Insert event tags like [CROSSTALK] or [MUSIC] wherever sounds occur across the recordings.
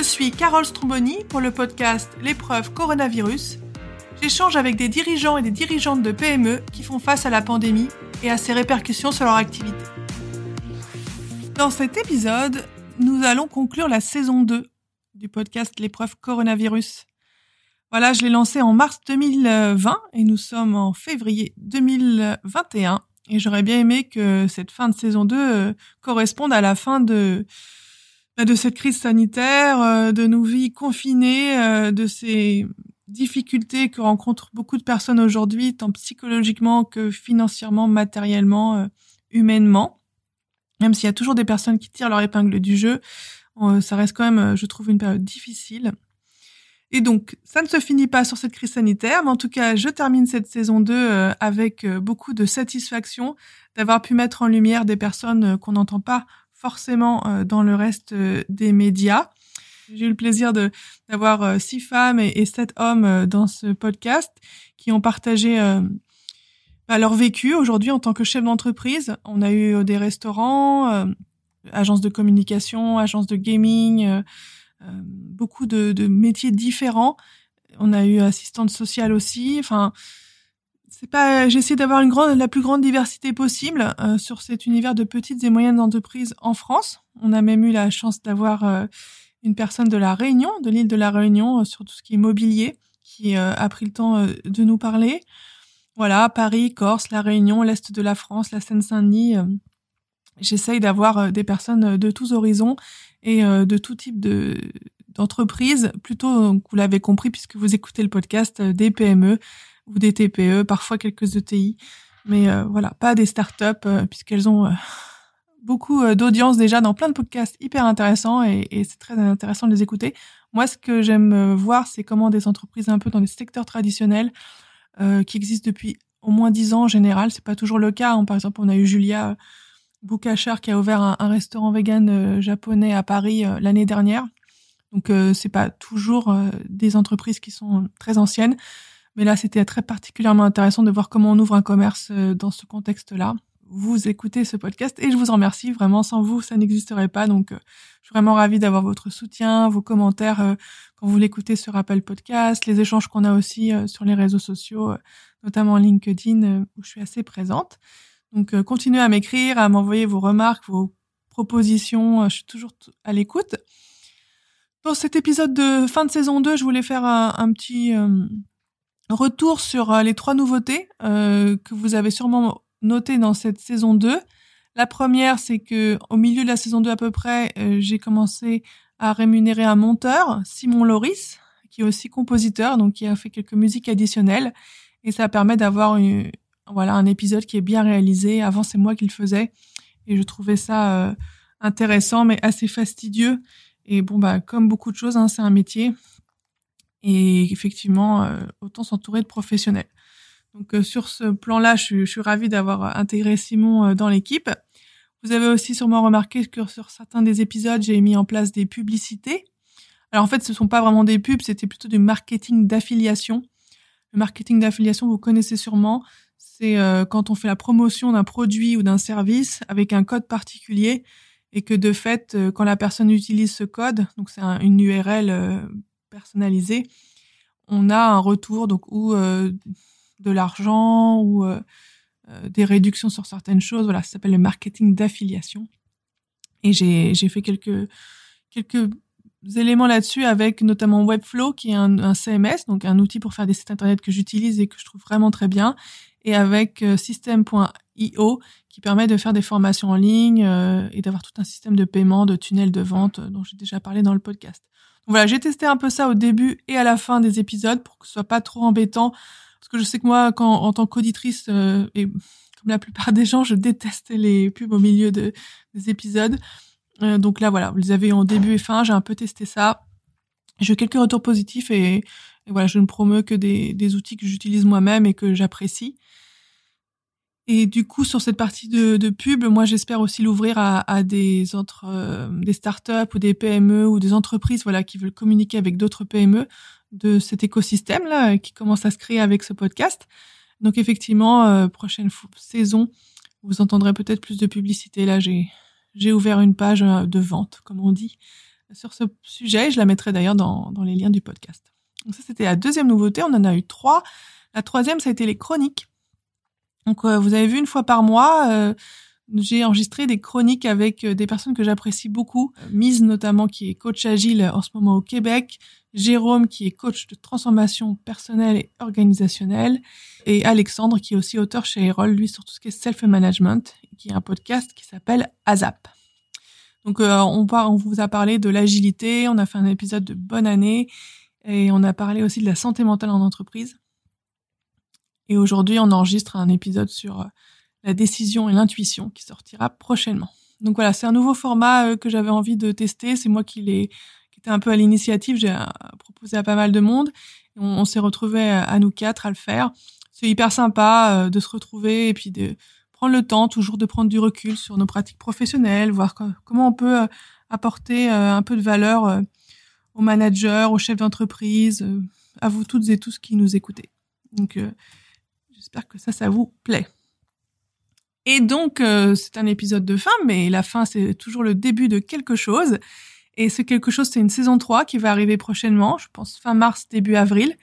Je suis Carole Stromboni pour le podcast L'épreuve coronavirus. J'échange avec des dirigeants et des dirigeantes de PME qui font face à la pandémie et à ses répercussions sur leur activité. Dans cet épisode, nous allons conclure la saison 2 du podcast L'épreuve coronavirus. Voilà, je l'ai lancé en mars 2020 et nous sommes en février 2021. Et j'aurais bien aimé que cette fin de saison 2 euh, corresponde à la fin de, de cette crise sanitaire, euh, de nos vies confinées, euh, de ces difficultés que rencontrent beaucoup de personnes aujourd'hui, tant psychologiquement que financièrement, matériellement, humainement. Même s'il y a toujours des personnes qui tirent leur épingle du jeu, ça reste quand même, je trouve, une période difficile. Et donc, ça ne se finit pas sur cette crise sanitaire, mais en tout cas, je termine cette saison 2 euh, avec euh, beaucoup de satisfaction d'avoir pu mettre en lumière des personnes euh, qu'on n'entend pas forcément dans le reste des médias. J'ai eu le plaisir de d'avoir six femmes et, sept hommes dans ce podcast qui ont partagé bah, leur vécu aujourd'hui en tant que chef d'entreprise. On a eu des restaurants, agences de communication, agences de gaming euh, beaucoup de, de, métiers différents. On a eu assistante sociale aussi. Enfin, c'est pas. J'ai essayé d'avoir la plus grande diversité possible euh, sur cet univers de petites et moyennes entreprises en France. On a même eu la chance d'avoir euh, une personne de la Réunion, de l'île de la Réunion, sur tout ce qui est mobilier, qui a pris le temps de nous parler. Voilà, Paris, Corse, la Réunion, l'est de la France, la Seine-Saint-Denis. J'essaye d'avoir des personnes de tous horizons et euh, de tout type de d'entreprises, plutôt, vous l'avez compris puisque vous écoutez le podcast, euh, des PME ou des TPE, parfois quelques ETI, mais euh, voilà, pas des startups puisqu'elles ont beaucoup d'audience déjà dans plein de podcasts hyper intéressants et, et c'est très intéressant de les écouter. Moi, ce que j'aime voir, c'est comment des entreprises un peu dans les secteurs traditionnels qui existent depuis au moins dix ans en général, c'est pas toujours le cas. Hein. Par exemple, on a eu Julia Bookachar qui a ouvert un, restaurant vegan euh, japonais à Paris euh, l'année dernière. Donc euh, c'est pas toujours des entreprises qui sont très anciennes, mais là c'était très particulièrement intéressant de voir comment on ouvre un commerce dans ce contexte-là. Vous écoutez ce podcast et je vous en remercie vraiment. Sans vous, ça n'existerait pas. Donc je suis vraiment ravie d'avoir votre soutien, vos commentaires quand vous l'écoutez sur Apple Podcast, les échanges qu'on a aussi sur les réseaux sociaux, notamment LinkedIn où je suis assez présente. Donc euh, continuez à m'écrire, à m'envoyer vos remarques, vos propositions. Euh, je suis toujours à l'écoute. Pour cet épisode de fin de saison 2, je voulais faire un, petit euh, retour sur les trois nouveautés que vous avez sûrement notées dans cette saison 2. La première, c'est que au milieu de la saison 2 à peu près, j'ai commencé à rémunérer un monteur, Simon Loris, qui est aussi compositeur, donc qui a fait quelques musiques additionnelles. Et ça permet d'avoir voilà, un épisode qui est bien réalisé. Avant, c'est moi qui le faisais. Et je trouvais ça euh, intéressant, mais assez fastidieux. Et bon, bah, comme beaucoup de choses, hein, c'est un métier. Et effectivement, euh, autant s'entourer de professionnels. Donc, euh, sur ce plan-là, je, je, suis ravie d'avoir intégré Simon dans l'équipe. Vous avez aussi sûrement remarqué que sur certains des épisodes, j'ai mis en place des publicités. Alors en fait, ce sont pas vraiment des pubs, c'était plutôt du marketing d'affiliation. Le marketing d'affiliation, vous connaissez sûrement, c'est euh, quand on fait la promotion d'un produit ou d'un service avec un code particulier et que de fait, euh, quand la personne utilise ce code, donc c'est une URL euh, personnalisée, on a un retour donc ou de l'argent ou des réductions sur certaines choses. Voilà, ça s'appelle le marketing d'affiliation. Et j'ai fait quelques éléments là-dessus avec notamment Webflow qui est un, CMS, donc un outil pour faire des sites internet que j'utilise et que je trouve vraiment très bien, et avec euh, System.io qui permet de faire des formations en ligne euh, et d'avoir tout un système de paiement, de tunnels de vente euh, dont j'ai déjà parlé dans le podcast. Voilà, j'ai testé un peu ça au début et à la fin des épisodes pour que ce soit pas trop embêtant parce que je sais que moi, en tant qu'auditrice et comme la plupart [LAUGHS] des gens, je déteste les pubs au milieu de, des épisodes. donc là, voilà, vous les avez en début et fin. J'ai un peu testé ça. J'ai quelques retours positifs et, voilà, je ne promeux que des, des outils que j'utilise moi-même et que j'apprécie. Et du coup, sur cette partie de, pub, moi, j'espère aussi l'ouvrir à, des autres, euh, des startups ou des PME ou des entreprises, voilà, qui veulent communiquer avec d'autres PME de cet écosystème là qui commence à se créer avec ce podcast. Donc effectivement, euh, prochaine saison, vous entendrez peut-être plus de publicité. Là, j'ai j'ai ouvert une page euh, de vente, comme on dit, sur ce sujet. Je la mettrai d'ailleurs dans, dans les liens du podcast. Donc ça, c'était la deuxième nouveauté. On en a eu trois. La troisième, ça a été les chroniques. Donc, euh, vous avez vu une fois par mois, euh, j'ai enregistré des chroniques avec euh, des personnes que j'apprécie beaucoup. Mise notamment, qui est coach agile en ce moment au Québec. Jérôme, qui est coach de transformation personnelle et organisationnelle. Et Alexandre, qui est aussi auteur chez Erol, lui, sur tout ce qui est self-management, qui a un podcast qui s'appelle ASAP. Donc, on, on vous a parlé de l'agilité, on a fait un épisode de bonne année, et on a parlé aussi de la santé mentale en entreprise. Et aujourd'hui, on enregistre un épisode sur euh, la décision et l'intuition qui sortira prochainement. Donc voilà, c'est un nouveau format euh, que j'avais envie de tester. C'est moi qui l'ai, qui était un peu à l'initiative. J'ai euh, proposé à pas mal de monde. On, s'est retrouvés à nous quatre à le faire. C'est hyper sympa de se retrouver et puis de prendre le temps toujours de prendre du recul sur nos pratiques professionnelles, voir comment on peut apporter un peu de valeur aux managers, aux chefs d'entreprise, à vous toutes et tous qui nous écoutez. Donc J'espère que ça, ça vous plaît. Et donc, euh, c'est un épisode de fin, mais la fin, c'est toujours le début de quelque chose. Et ce quelque chose, c'est une saison 3 qui va arriver prochainement, je pense fin mars, début avril,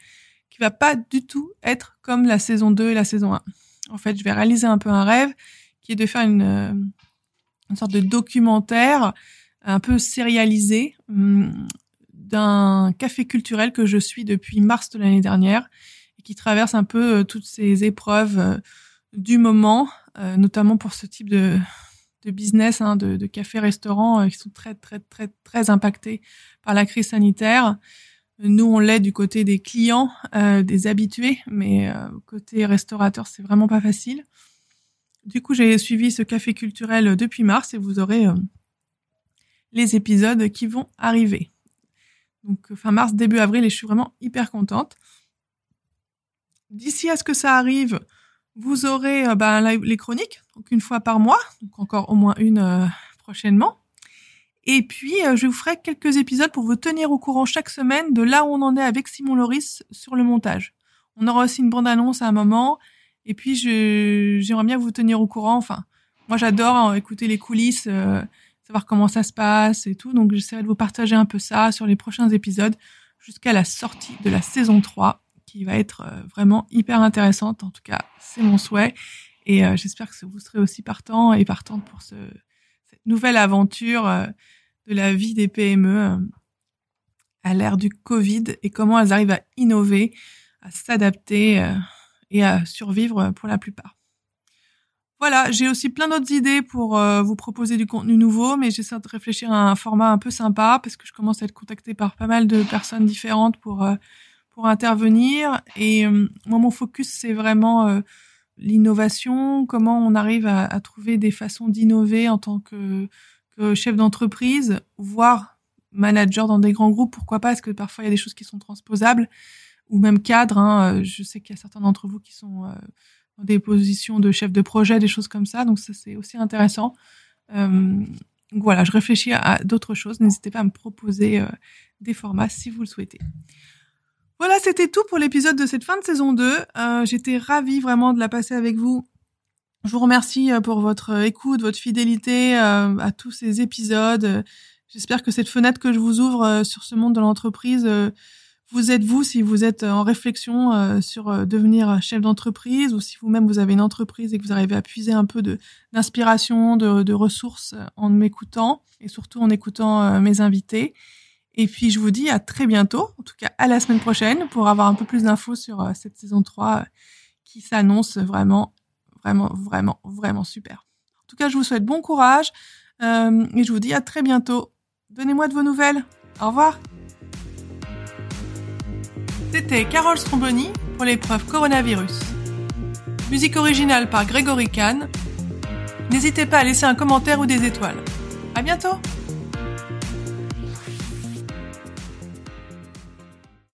qui va pas du tout être comme la saison 2 et la saison 1. En fait, je vais réaliser un peu un rêve, qui est de faire une, euh, sorte de documentaire un peu sérialisé hum, d'un café culturel que je suis depuis mars de l'année dernière qui traverse un peu euh, toutes ces épreuves euh, du moment, euh, notamment pour ce type de, business, hein, de, de café-restaurant, qui sont très, très, très, très impactés par la crise sanitaire. Nous, on l'est du côté des clients, des habitués, mais côté restaurateur, c'est vraiment pas facile. Du coup, j'ai suivi ce café culturel depuis mars et vous aurez les épisodes qui vont arriver. Donc fin mars, début avril, et je suis vraiment hyper contente. D'ici à ce que ça arrive, vous aurez euh, ben, les chroniques, donc une fois par mois, donc encore au moins une euh, prochainement. Et puis, euh, je vous ferai quelques épisodes pour vous tenir au courant chaque semaine de là où on en est avec Simon Loris sur le montage. On aura aussi une bande-annonce à un moment. Et puis, j'aimerais bien vous tenir au courant. Enfin, moi, j'adore hein, écouter les coulisses, savoir comment ça se passe et tout. Donc, j'essaierai de vous partager un peu ça sur les prochains épisodes jusqu'à la sortie de la saison 3 qui va être euh, vraiment hyper intéressante. En tout cas, c'est mon souhait. Et euh, j'espère que vous serez aussi partant et partante pour ce, cette nouvelle aventure euh, de la vie des PME à l'ère du Covid et comment elles arrivent à innover, à s'adapter et à survivre pour la plupart. Voilà, j'ai aussi plein d'autres idées pour vous proposer du contenu nouveau, mais j'essaie de réfléchir à un format un peu sympa parce que je commence à être contactée par pas mal de personnes différentes pour pour intervenir. Et euh, moi, mon focus, c'est vraiment euh, l'innovation, comment on arrive à, trouver des façons d'innover en tant que, chef d'entreprise, voire manager dans des grands groupes, pourquoi pas, parce que parfois il y a des choses qui sont transposables, ou même cadre. Hein. Je sais qu'il y a certains d'entre vous qui sont euh, dans des positions de chef de projet, des choses comme ça, donc ça c'est aussi intéressant. Euh, voilà, je réfléchis à, d'autres choses. N'hésitez pas à me proposer des formats si vous le souhaitez. Voilà, c'était tout pour l'épisode de cette fin de saison 2. Euh, J'étais ravie vraiment de la passer avec vous. Je vous remercie euh, pour votre écoute, votre fidélité euh, à tous ces épisodes. J'espère que cette fenêtre que je vous ouvre euh, sur ce monde de l'entreprise, vous êtes vous si vous êtes en réflexion sur devenir chef d'entreprise ou si vous-même vous avez une entreprise et que vous arrivez à puiser un peu d'inspiration, de, ressources en m'écoutant et surtout en écoutant mes invités. Et puis je vous dis à très bientôt, en tout cas à la semaine prochaine, pour avoir un peu plus d'infos sur euh, cette saison 3 euh, qui s'annonce vraiment, vraiment, vraiment, vraiment super. En tout cas, je vous souhaite bon courage euh, et je vous dis à très bientôt. Donnez-moi de vos nouvelles. Au revoir. C'était Carole Stromboni pour l'épreuve coronavirus. Musique originale par Grégory Kahn. N'hésitez pas à laisser un commentaire ou des étoiles. À bientôt!